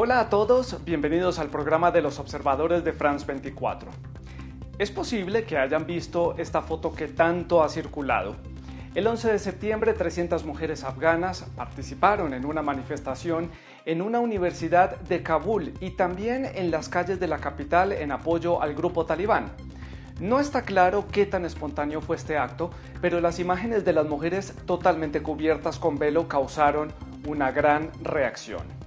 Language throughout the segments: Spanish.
Hola a todos, bienvenidos al programa de los observadores de France 24. Es posible que hayan visto esta foto que tanto ha circulado. El 11 de septiembre 300 mujeres afganas participaron en una manifestación en una universidad de Kabul y también en las calles de la capital en apoyo al grupo talibán. No está claro qué tan espontáneo fue este acto, pero las imágenes de las mujeres totalmente cubiertas con velo causaron una gran reacción.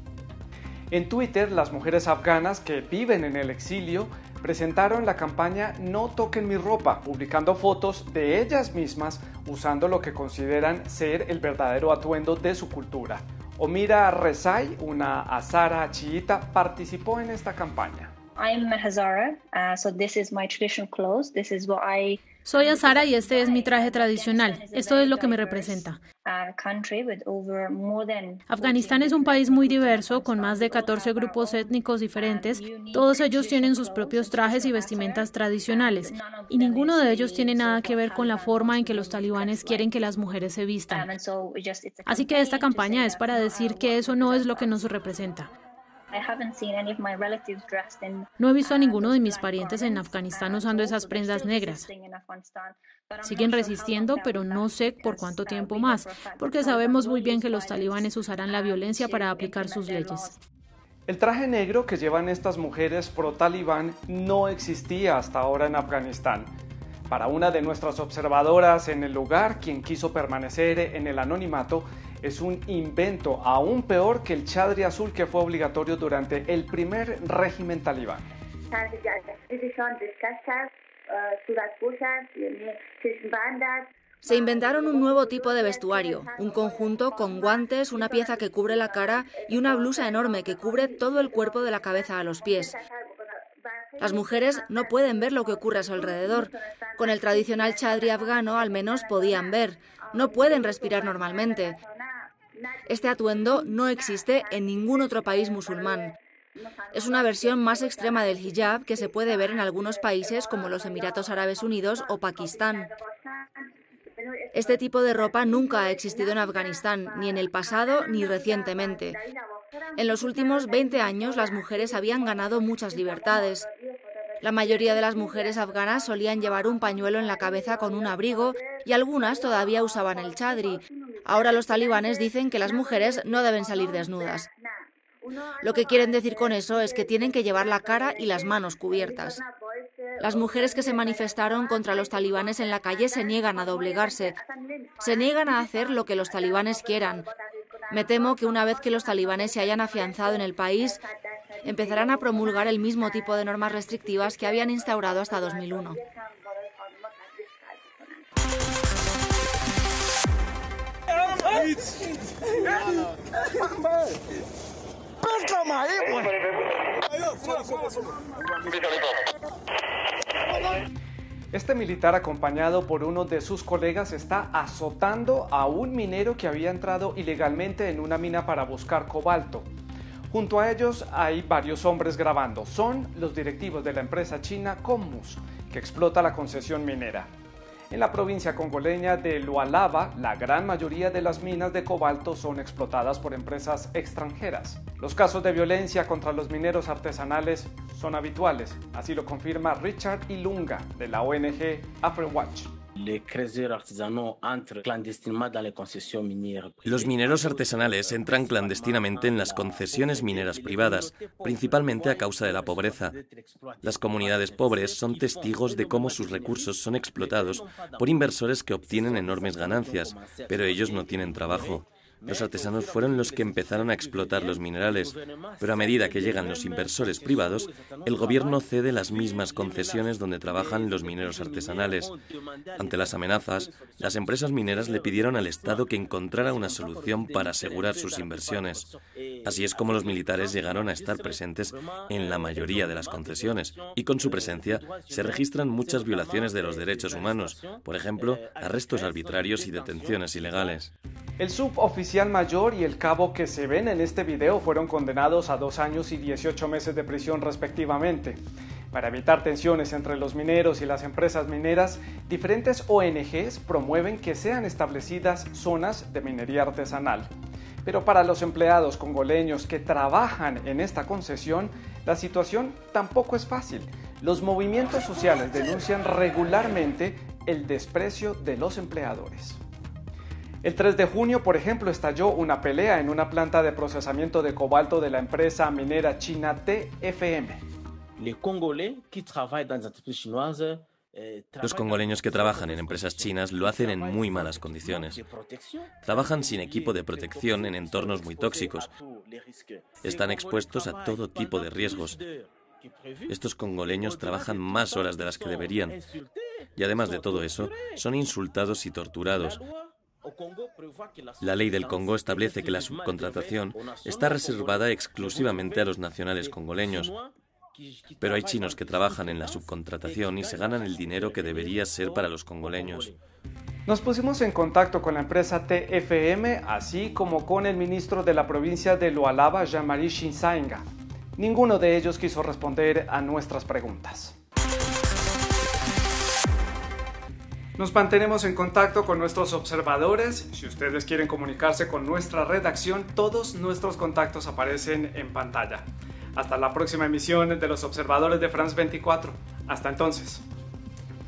En Twitter, las mujeres afganas que viven en el exilio presentaron la campaña No toquen mi ropa, publicando fotos de ellas mismas usando lo que consideran ser el verdadero atuendo de su cultura. Omira Rezai, una azara chiita, participó en esta campaña. Soy Azara y este es mi traje tradicional. Esto es lo que me representa. Afganistán es un país muy diverso, con más de 14 grupos étnicos diferentes. Todos ellos tienen sus propios trajes y vestimentas tradicionales, y ninguno de ellos tiene nada que ver con la forma en que los talibanes quieren que las mujeres se vistan. Así que esta campaña es para decir que eso no es lo que nos representa. No he visto a ninguno de mis parientes en Afganistán usando esas prendas negras. Siguen resistiendo, pero no sé por cuánto tiempo más, porque sabemos muy bien que los talibanes usarán la violencia para aplicar sus leyes. El traje negro que llevan estas mujeres pro-talibán no existía hasta ahora en Afganistán. Para una de nuestras observadoras en el lugar, quien quiso permanecer en el anonimato, es un invento aún peor que el chadri azul que fue obligatorio durante el primer régimen talibán. Se inventaron un nuevo tipo de vestuario, un conjunto con guantes, una pieza que cubre la cara y una blusa enorme que cubre todo el cuerpo de la cabeza a los pies. Las mujeres no pueden ver lo que ocurre a su alrededor. Con el tradicional chadri afgano al menos podían ver. No pueden respirar normalmente. Este atuendo no existe en ningún otro país musulmán. Es una versión más extrema del hijab que se puede ver en algunos países como los Emiratos Árabes Unidos o Pakistán. Este tipo de ropa nunca ha existido en Afganistán, ni en el pasado ni recientemente. En los últimos 20 años las mujeres habían ganado muchas libertades. La mayoría de las mujeres afganas solían llevar un pañuelo en la cabeza con un abrigo y algunas todavía usaban el chadri. Ahora los talibanes dicen que las mujeres no deben salir desnudas. Lo que quieren decir con eso es que tienen que llevar la cara y las manos cubiertas. Las mujeres que se manifestaron contra los talibanes en la calle se niegan a doblegarse, se niegan a hacer lo que los talibanes quieran. Me temo que una vez que los talibanes se hayan afianzado en el país, empezarán a promulgar el mismo tipo de normas restrictivas que habían instaurado hasta 2001. Este militar acompañado por uno de sus colegas está azotando a un minero que había entrado ilegalmente en una mina para buscar cobalto. Junto a ellos hay varios hombres grabando. Son los directivos de la empresa china Commus, que explota la concesión minera. En la provincia congoleña de Lualaba, la gran mayoría de las minas de cobalto son explotadas por empresas extranjeras. Los casos de violencia contra los mineros artesanales son habituales, así lo confirma Richard Ilunga de la ONG Afrewatch. Los mineros artesanales entran clandestinamente en las concesiones mineras privadas, principalmente a causa de la pobreza. Las comunidades pobres son testigos de cómo sus recursos son explotados por inversores que obtienen enormes ganancias, pero ellos no tienen trabajo. Los artesanos fueron los que empezaron a explotar los minerales, pero a medida que llegan los inversores privados, el gobierno cede las mismas concesiones donde trabajan los mineros artesanales. Ante las amenazas, las empresas mineras le pidieron al Estado que encontrara una solución para asegurar sus inversiones. Así es como los militares llegaron a estar presentes en la mayoría de las concesiones, y con su presencia se registran muchas violaciones de los derechos humanos, por ejemplo, arrestos arbitrarios y detenciones ilegales. El suboficial mayor y el cabo que se ven en este video fueron condenados a dos años y 18 meses de prisión respectivamente. Para evitar tensiones entre los mineros y las empresas mineras, diferentes ONGs promueven que sean establecidas zonas de minería artesanal. Pero para los empleados congoleños que trabajan en esta concesión, la situación tampoco es fácil. Los movimientos sociales denuncian regularmente el desprecio de los empleadores. El 3 de junio, por ejemplo, estalló una pelea en una planta de procesamiento de cobalto de la empresa minera china TFM. Los congoleños que trabajan en empresas chinas lo hacen en muy malas condiciones. Trabajan sin equipo de protección en entornos muy tóxicos. Están expuestos a todo tipo de riesgos. Estos congoleños trabajan más horas de las que deberían. Y además de todo eso, son insultados y torturados. La ley del Congo establece que la subcontratación está reservada exclusivamente a los nacionales congoleños, pero hay chinos que trabajan en la subcontratación y se ganan el dinero que debería ser para los congoleños. Nos pusimos en contacto con la empresa TFM, así como con el ministro de la provincia de Lualaba, Jean-Marie. Ninguno de ellos quiso responder a nuestras preguntas. Nos mantenemos en contacto con nuestros observadores. Si ustedes quieren comunicarse con nuestra redacción, todos nuestros contactos aparecen en pantalla. Hasta la próxima emisión de los observadores de France 24. Hasta entonces.